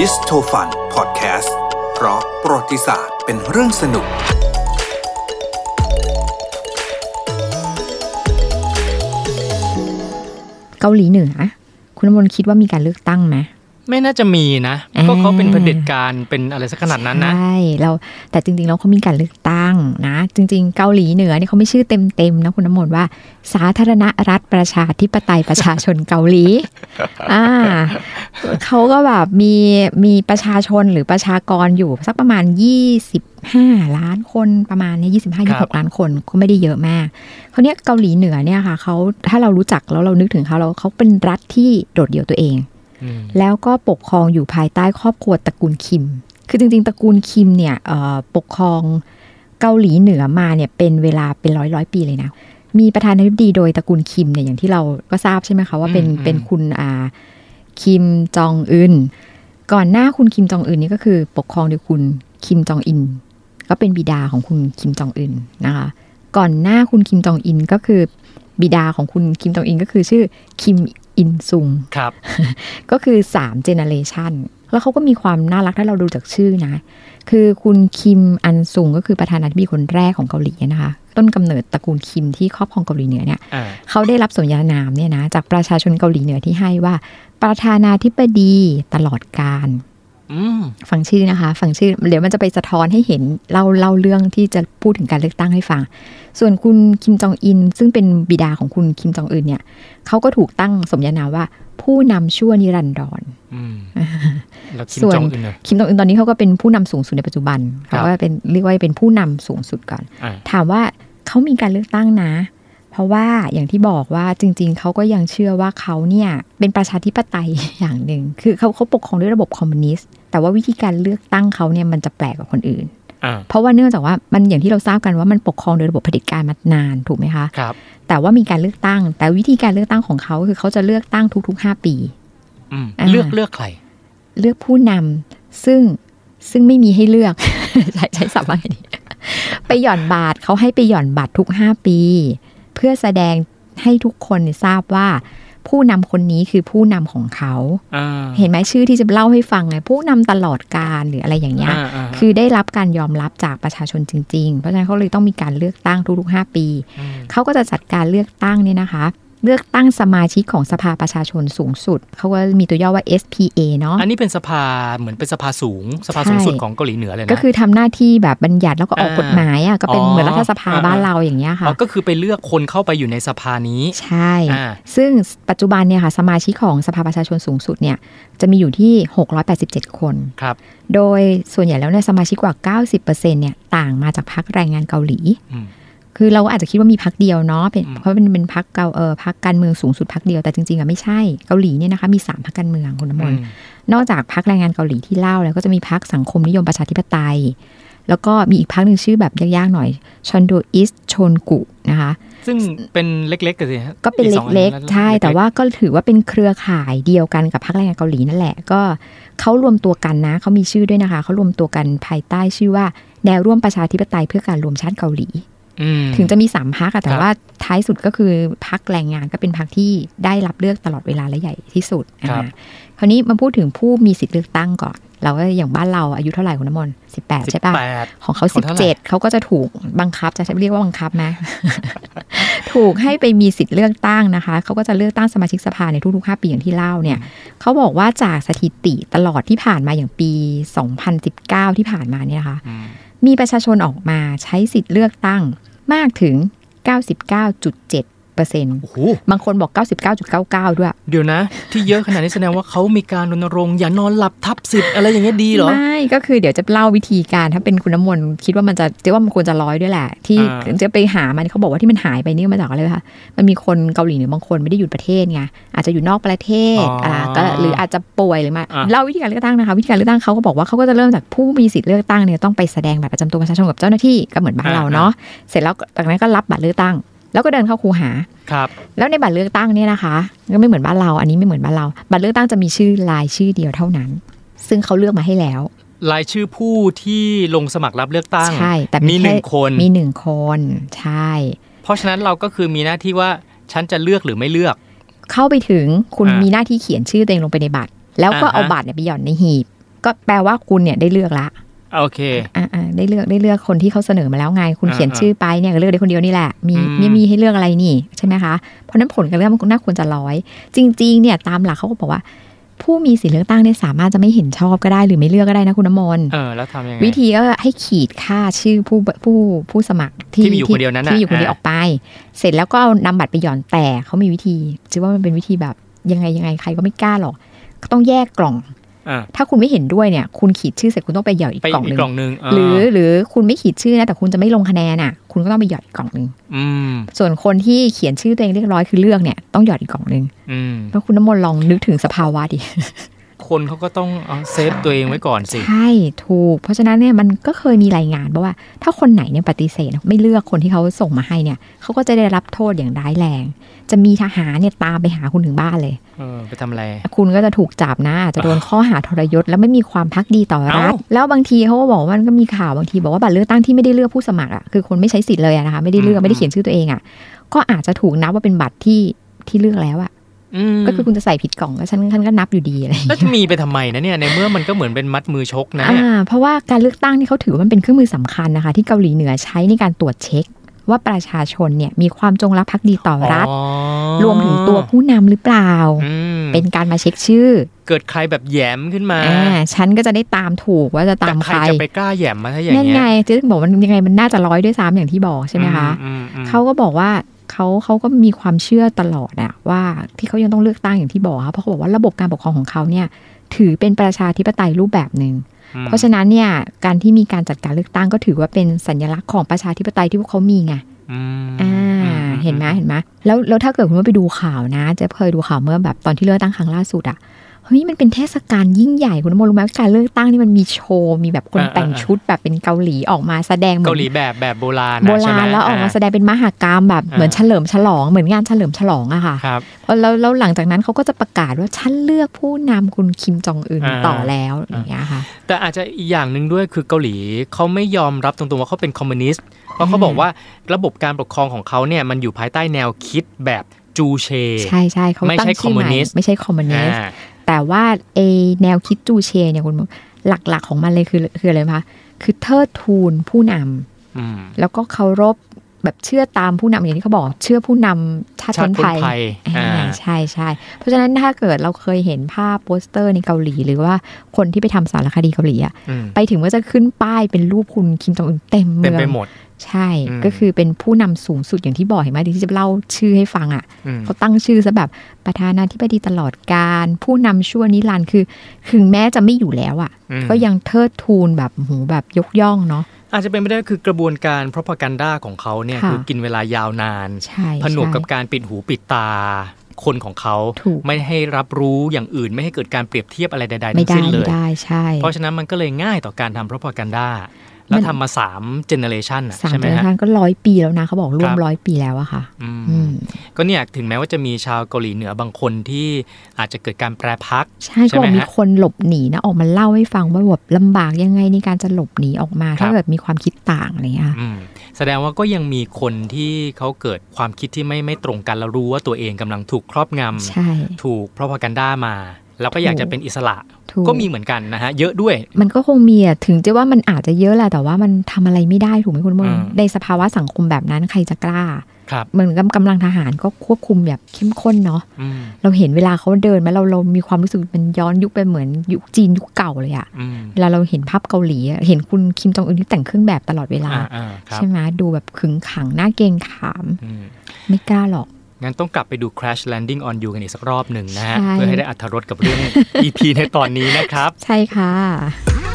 ฮิสโทฟันพอดแคสต์เพราะประวัติศาสตร์เป็นเรื่องสนุก เกาหลีเหนือ คุณมนคิดว่ามีการเลือกตั้งไหม ไม่น่าจะมีนะอ่าก็เขาเป็นเผด็จการเป็นอะไรสักขนาดนั้นนะใช่เราแต่จริงๆแล้วเขามีการเลือกตั้งนะ จริง ๆ เกาหลีเหนือเนี่ยเขาไม่ชื่อเต็มๆนะคุณน้ำมนต์ว่า สาธารณรัฐประชาธิปไตยประชาชนเกาหลีอ่าเขาก็แบบมีมีประชาชนหรือประชากรอยู่สักประมาณ 25 ล้านคนประมาณเนี้25ครับ26ล้านคนก็ไม่ได้เยอะมากเขาวเนี้ยเกาหลีเหนือเนี่ยค่ะเขาถ้าเรารู้จักแล้วเรานึกถึงเขาแล้วเขาเป็นรัฐที่โดดเดี่ยวตัวเองอืม แล้วก็ปกครองอยู่ภายใต้ครอบครัวตระกูลคิม คือจริงๆ ตระกูลคิมเนี่ยเอ่อปกครองเกาหลีเหนือมาเนี่ยเป็นเวลาเป็นร้อยร้อยๆปีเลยนะ มีประธานาธิบดีโดยตระกูลคิมเนี่ยอย่างที่เราก็ทราบใช่ไหมคะว่าเป็นอืมเป็นคุณอ่าคิมจองอึน ก่อนหน้าคุณคิมจองอึนนี่ก็คือปกครองโดยคุณคิมจองอิล ก็เป็นบิดาของคุณคิมจองอึนนะคะ ก่อนหน้าคุณคิมจองอิลก็คือบิดาของคุณคิมจองอิลก็คือชื่อคิม อิลซุงครับ ก็คือ3 generation แล้วเขาก็มีความน่ารักถ้าเราดูจากชื่อนะ คือคุณคิมอิลซุงก็คือประธานาธิบดีคนแรกของเกาหลีนะคะ ต้นกำเนิดตระกูลคิมที่ครอบครองเกาหลีเหนือเนี่ยอ่าเขาได้รับสมญานามเนี่ยนะจากประชาชนเกาหลีเหนือที่ให้ว่า ประธานาธิบดีตลอดการอืม ฟังชื่อนะคะ ฟังชื่อ เดี๋ยวมันจะไปสะท้อนให้เห็นเล่าเล่าเรื่องที่จะพูดถึงการเลือกตั้งให้ฟัง ส่วนคุณคิมจองอิน ซึ่งเป็นบิดาของคุณคิมจองอึนเนี่ยเขาก็ถูกตั้งสมญานามว่า ผู้นำชั่วนิรันดรอืมแล้วคิมส่วนจองอึนเนอะคิมจองอึนตอนนี้เขาก็เป็นผู้นำสูงสุดในปัจจุบันครับเขาว่าเป็นเรียกว่าเป็นผู้นำสูงสุดก่อนอ่าถามว่าเขามีการเลือกตั้งนะเพราะว่าอย่างที่บอกว่าจริง ๆ เขาก็ยังเชื่อว่าเขาเนี่ยเป็นประชาธิปไตยอย่างหนึ่งคือเขาเขาปกครองด้วยระบบคอมมิวนิสต์ แต่ว่าวิธีการเลือกตั้งเขาเนี่ยมันจะแปลกกว่าคนอื่นอ่าเพราะว่าเนื่องจากว่ามันอย่างที่เราทราบกันว่ามันปกครองโดยระบบเผด็จการมานานถูกไหมคะครับแต่ว่ามีการเลือกตั้ง แต่วิธีการเลือกตั้งของเขาคือเขาจะเลือกตั้งทุกๆ5ปีอืมอ่าเลือกเลือกใคร เลือกผู้นำซึ่งซึ่งไม่มีให้เลือก ใช้ใช้ศัพท์ว่าไงดีไปหย่อนบาทเขาให้ไปหย่อนบัตรทุกห้าปี เพื่อแสดงให้ทุกคนเนี่ยทราบว่า ผู้นำคนนี้คือผู้นำของเขาอ่าเห็นไหมชื่อที่จะเล่าให้ฟังไงผู้นำตลอดการหรืออะไรอย่างเงี้ยอ่าอ่าคือได้รับการยอมรับจากประชาชนจริง ๆ เพราะฉะนั้นเขาเลยต้องมีการเลือกตั้งทุกๆ 5 ปีมเขาก็จะจัดการเลือกตั้งเนี่ยนะคะ เลือกตั้งสมาชิกของสภาประชาชนสูงสุด เขาก็มีตัวย่อว่า SPA เนาะอันนี้เป็นสภาเหมือนเป็นสภาสูง สภาสูงสุดของเกาหลีเหนือเลยนะ ก็คือทำหน้าที่แบบบัญญัติแล้วก็ออกอ่ากฎหมายอะก็เป็นอ๋อเหมือนรัฐสภาอ่าบ้านเราอย่างเงี้ยค่ะอ๋อก็คือไปเลือกคนเข้าไปอยู่ในสภานี้ ใช่อ่าซึ่งปัจจุบันเนี่ยค่ะสมาชิกของสภาประชาชนสูงสุดเนี่ยจะมีอยู่ที่ 687 คนครับโดยส่วนใหญ่แล้วเนี่ยสมาชิกกว่า 90%เนี่ยต่างมาจากพรรคแรงงานเกาหลีอืม คือเราก็อาจจะคิดว่ามีพักเดียวเนาะเป็นอืมเพราะเป็นเป็นพักเกาเออพักการเมืองสูงสุดพักเดียวแต่จริงๆอะไม่ใช่เกาหลีเนี่ยนะคะมีสามพักการเมืองคุณน้ำมนต์อืมนอกจากพักแรงงานเกาหลีที่เล่าแล้วก็จะมีพักสังคมนิยมประชาธิปไตย แล้วก็มีอีกพักหนึ่งชื่อแบบยากๆหน่อยชอนโดอิสชนกุนะคะซึ่งเป็นเล็กๆกันสิฮะก็เป็นอีสองอัเล็กนั้นๆใช่ แต่ว่าก็ถือว่าเป็นเครือข่ายเดียวกันกับพรรคแรงงานเกาหลีนั่นแหละ ก็เขารวมตัวกันนะ เขามีชื่อด้วยนะคะ เขารวมตัวกันภายใต้ชื่อว่า แนวร่วมประชาธิปไตยเพื่อการรวมชาติเกาหลีอืม ถึงจะมีสามพักอะแต่ครับว่าท้ายสุดก็คือพักแรงงานก็เป็นพักที่ได้รับเลือกตลอดเวลาและใหญ่ที่สุดครับอ่าคราวนี้มาพูดถึงผู้มีสิทธิ์เลือกตั้งก่อน เราก็อย่างบ้านเราอายุเท่าไหร่คุณน้ำมนต์สิบแปดใช่ปะแปดของเขาขสิองบเท่าไหร่เจ็ดเขาก็จะถูกบังคับจะเรียกว่าบังคับไหมถูกให้ไปมีสิทธิ์เลือกตั้งนะคะ เขาก็จะเลือกตั้งสมาชิกสภาในทุกๆ 5 ปีอย่างที่เล่าเนี่ยเขาบอกว่าจากสถิติตลอดที่ผ่านมาอย่างปี 2019 ที่ผ่านมาเนี่ยนะคะอื มีประชาชนออกมาใช้สิทธิ์เลือกตั้งมากถึง 99.7 เปอร์เซ็นต์โอ้โหบางคนบอก 99.99 ด้วย เดี๋ยวนะ ที่เยอะขนาดนี้แสดงว่าเขามีการรณรงค์อย่านอนหลับทับสิทธิ์อะไรอย่างเงี้ยดีเหรอ ไม่ ก็คือเดี๋ยวจะเล่าวิธีการถ้าเป็นคุณน้ำมนต์คิดว่ามันจะเจ๊ว่ามันควรจะร้อยด้วยแหละ ที่อ่าจะไปหามันเขาบอกว่าที่มันหายไปนี่มาจากอะไรคะมันมีคนเกาหลีเหนือบางคนไม่ได้อยู่ประเทศไงอาจจะอยู่นอกประเทศอ่าก็หรืออาจจะป่วยหรือมาอ่าเล่าวิธีการเลือกตั้งนะคะวิธีการเลือกตั้งเขาก็บอกว่าเขาก็จะเริ่มจากผู้มีสิทธิ์เลือกตั้งเนี่ยต้องไปแสดงบัตรประจำตัวประชาชนกับเจ้าหน้าที่ก็เหมือนบ้านเราเนาะเสร็จแล้วจากนั้นก็รับบัตรเลือกตั้ง แล้วก็เดินเข้าคูหาครับแล้วในบัตรเลือกตั้งเนี่ยนะคะก็ไม่เหมือนบ้านเรา อันนี้ไม่เหมือนบ้านเรา บัตรเลือกตั้งจะมีชื่อลายชื่อเดียวเท่านั้น ซึ่งเขาเลือกมาให้แล้วรายชื่อผู้ที่ลงสมัครรับเลือกตั้งใช่แต่มีหนึ่งแคนมีหนึ่งคนใช่ เพราะฉะนั้นเราก็คือมีหน้าที่ว่าฉันจะเลือกหรือไม่เลือก เข้าไปถึงคุณอ่ามีมีหน้าที่เขียนชื่อตัวเองลงไปในบัตร แล้วก็อ่าฮะเอาบัตรเนี่ยไปหย่อนในหีบ ก็แปลว่าคุณเนี่ยได้เลือกละ โอเคอ่าๆได้เลือกได้เลือกคนที่เขาเสนอมาแล้วไง คุณอ่าเขียนอ่าชื่อไปเนี่ยก็เลือกได้คนเดียวนี่แหละ มีอืมไม่มีให้เลือกอะไรนี่ใช่ไหมคะ เพราะฉะนั้นผลการเลือกมันน่าควรจะร้อย จริง ๆ เนี่ยตามหลักเขาก็บอกว่า ผู้มีสิทธิเลือกตั้งเนี่ยสามารถจะไม่เห็นชอบก็ได้หรือไม่เลือกก็ได้นะคุณน้ำมนต์เออแล้วทำยังไงวิธีก็ให้ขีดค่าชื่อผู้ผู้ผู้สมัครที่ที่มีอยู่คนเดียวนั้นน่ะที่มีอยู่คนเดียวอ่าออกไป เสร็จแล้วก็เอานำบัตรไปหย่อนแต่เขามีวิธีจือว่ามันเป็นวิธีแบบยังไงยังไงใครก็ไม่กล้าหรอกก็ต้องแยกกล่องอะ ถ้าคุณไม่เห็นด้วยเนี่ย คุณขีดชื่อเสร็จคุณต้องไปหย่อนอีกไปกล่องหอีนึ่กงกล่องหนึงเหรือหรือคุณไม่ขีดชื่อนะแต่คุณจะไม่ลงคะแนนอะ คุณก็ต้องไปหยอดอีกกล่องหนึ่งอืมส่วนคนที่เขียนชื่อตัวเองเรียบร้อยคือเลือกเนี่ยต้องหยอดอีกกล่องหนึ่งอืมแล้วคุณน้ำมนต์ลองนึกถึงสภาวะดิ คนเขาก็ต้องเอาเซฟตัวเองไว้ก่อนสิใช่ถูก เพราะฉะนั้นเนี่ยมันก็เคยมีรายงานบอกว่า ถ้าคนไหนเนี่ยปฏิเสธไม่เลือกคนที่เขาส่งมาให้เนี่ยเขาก็จะได้รับโทษอย่างร้ายแรง จะมีทหารเนี่ยตามไปหาคุณถึงบ้านเลยเออไปทำอะไรคุณก็จะถูกจับนะอาจจะโดนข้อหาทรยศแล้วไม่มีความพักดีต่อรัฐเอ้าแล้วบางทีเขาก็บอกว่ามันก็มีข่าวบางทีบอกว่าบัตรเลือกตั้งที่ไม่ได้เลือกผู้สมัครอะคือคนไม่ใช้สิทธิ์เลยอะนะคะไม่ได้เลือกไม่ได้เขียนชื่อตัวเองอะก็อาจจะถูกนับว่าเป็นบัตรที่ที่เลือกแล้วอะอืม ก็คือคุณจะใส่ผิดกล่องก็ฉันฉันก็นับอยู่ดีอะไรอย่างแล้วเงี้ยจะมีไปทำไมนะเนี่ยในเมื่อมันก็เหมือนเป็นมัดมือชกนะอ่าเนี่ยเพราะว่าการเลือกตั้งนี่เขาถือว่ามันเป็นเครื่องมือสำคัญนะคะ ที่เกาหลีเหนือใช้ในการตรวจเช็ค ว่าประชาชนเนี่ยมีความจงรักภักดีต่อรัฐอ๋อรวมถึงตัวผู้นำหรือเปล่าอืมเป็นการมาเช็คชื่อ เกิดใครแบบแหยมขึ้นมาอ่าฉันก็จะได้ตามถูกว่าจะตาแต่มใคใครรจะไปกล้าแหยมมาถ้าอย่างนั่นเงี้ไงยจะถึงบอกมันยังไงมันน่าจะร้อยด้วยซ้ำอย่างที่บอกใช่ไหมคะอืมอืมเขาก็บอกว่า เขาเขาก็มีความเชื่อตลอดอะว่าที่เขายังต้องเลือกตั้งอย่างที่บอกค่ะเพราะเขาบอกว่าระบบการปกครองของเขาเนี่ยถือเป็นประชาธิปไตยรูปแบบหนึ่งอืมเพราะฉะนั้นเนี่ยการที่มีการจัดการเลือกตั้งก็ถือว่าเป็นสัญลักษณ์ของประชาธิปไตยที่พวกเขามีไงอืมอ่าอืมเห็นไหมเห็นไหมแล้วแล้วถ้าเกิดคุณว่าไปดูข่าวนะเจะเคยดูข่าวเมื่อแบบตอนที่เลือกตั้งครั้งล่าสุดอะ เฮ้ยมันเป็นเทศกาลยิ่งใหญ่คุณน้ำมรู้ไหมว่าการเลือกตั้งนี่มันมีโชว์มีแบบคนแต่งชุดแบบเป็นเกาหลีออกมาแสดงเหมืเกาหลีแบบแบบโบราณโบราณแล้วออกมาแสดงเป็นมหากรรมแบบเหมือนเฉลิมฉลองเหมือนงานเฉลิมฉลองอะค่ะครับแล้วแล้วหลังจากนั้นเขาก็จะประกาศว่าฉันเลือกผู้นำคุณคิมจองอึนต่อแล้วอย่างเงี้ยค่ะ แต่อาจจะอีกอย่างหนึ่งด้วยคือเกาหลีเขาไม่ยอมรับตรงๆว่าเขาเป็นคอมมิวนิสต์เพราะเขาบอกว่าระบบการปกครองของเขาเนี่ยมันอยู่ภายใต้แนวคิดแบบจูเช ใช่ใช่เขาไม่ใช่ชื่อใหม่ communist ไม่ใช่คอมมิวนิสต์ แต่ว่าเอแนวคิดจูเชเนี่ยคุณหลักๆ ของมันเลยคือคืออะไรคะคือเทิดทูนผู้นำอืมแล้วก็เคารพ แบบเชื่อตามผู้นำอย่างที่เขาบอกเชื่อผู้นำชาติชาคนติคนไทยไทยอ่าอ่าใช่ใช่เพราะฉะนั้นถ้าเกิดเราเคยเห็นภาพโปสเตอร์ในเกาหลี หรือว่าคนที่ไปทำสารคดีเกาหลีอะอืมไปถึงก็จะขึ้นป้ายเป็นรูปคุณคิมจองอึนเต็มเต็มเมือไปงหมดใช่อืมก็คือเป็นผู้นำสูงสุดอย่างที่บอกเห็นไหมที่จะเล่าชื่อให้ฟังอะอืมเขาตั้งชื่อซะแบบประธานาธิบดีตลอดการ ผู้นำชั่วนิรันดร์คือถึงแม้จะไม่อยู่แล้วอะอืมก็ยังเทิดทูนแบบโหแบบยกย่องเนาะ อาจจะเป็นไปได้คือกระบวนการ propaganda ของเขาเนี่ยค่ะคือกินเวลายาวนานใช่ผนวกกับใช่การปิดหูปิดตาคนของเขาถูกไม่ให้รับรู้อย่างอื่น ไม่ให้เกิดการเปรียบเทียบอะไรใดๆไม่ทั้งได้สิ้นเลไม่ยได้ใช่เพราะฉะนั้นมันก็เลยง่ายต่อการทำ propaganda แล้วมันทำมาสาม generation น่ะสามใช่ไหมเดือนฮะท่านก็ร้อยปีแล้วนะ เขาบอกร่วคมรับร้อยปีแล้วอะค่ะอืมอืมก็เนี่ยถึงแม้ว่าจะมีชาวเกาหลีเหนือบางคนที่อาจจะเกิดการแปรพัก ใช่ใช่ก็ไหมบอกมีฮะคนหลบหนีนะ ออกมาเล่าให้ฟังว่าแบบลำบากยังไงในการจะหลบหนีออกมาครับถ้าเกิดมีความคิดต่างอะไรอย่างเงี้ยค่ะอืมแสดงว่าก็ยังมีคนที่เขาเกิดความคิดที่ไม่ไม่ตรงกันแล้วรู้ว่าตัวเองกำลังถูกครอบงใช่ำถูก propaganda มา แล้วก็อยากจะเป็นอิสระถูกก็มีเหมือนกันนะฮะ เยอะด้วย มันก็คงมีอะถึงจะว่ามันอาจจะเยอะแหละแต่ว่ามันทำอะไรไม่ได้ถูกไหมคุณมอืงมในสภาวะสังคมแบบนั้นใครจะกล้าครับเหมือนกับกำลังทหารก็ควบคุมแบบเข้มข้นเนาะอืมเราเห็นเวลาเขาเดินมาเราเรามีความรู้สึกมันย้อนยุคไปเหมือนยุคจีนยุคเก่าเลยอะอืมเวลาเราเห็นภาพเกาหลีอะเห็นคุณคิมจองอึนที่แต่งเครื่องแบบตลอดเวลาอ่าอ่าครับใช่ไหมดูแบบขึงขังหน้าเกรงขามอืมไม่กล้าหรอก งั้นต้องกลับไปดู Crash Landing on You กันอีกสักรอบหนึ่งนะฮะใช่เพื่อให้ได้อัธรสกับเรื่อง EP ในตอนนี้นะครับ ใช่ค่ะ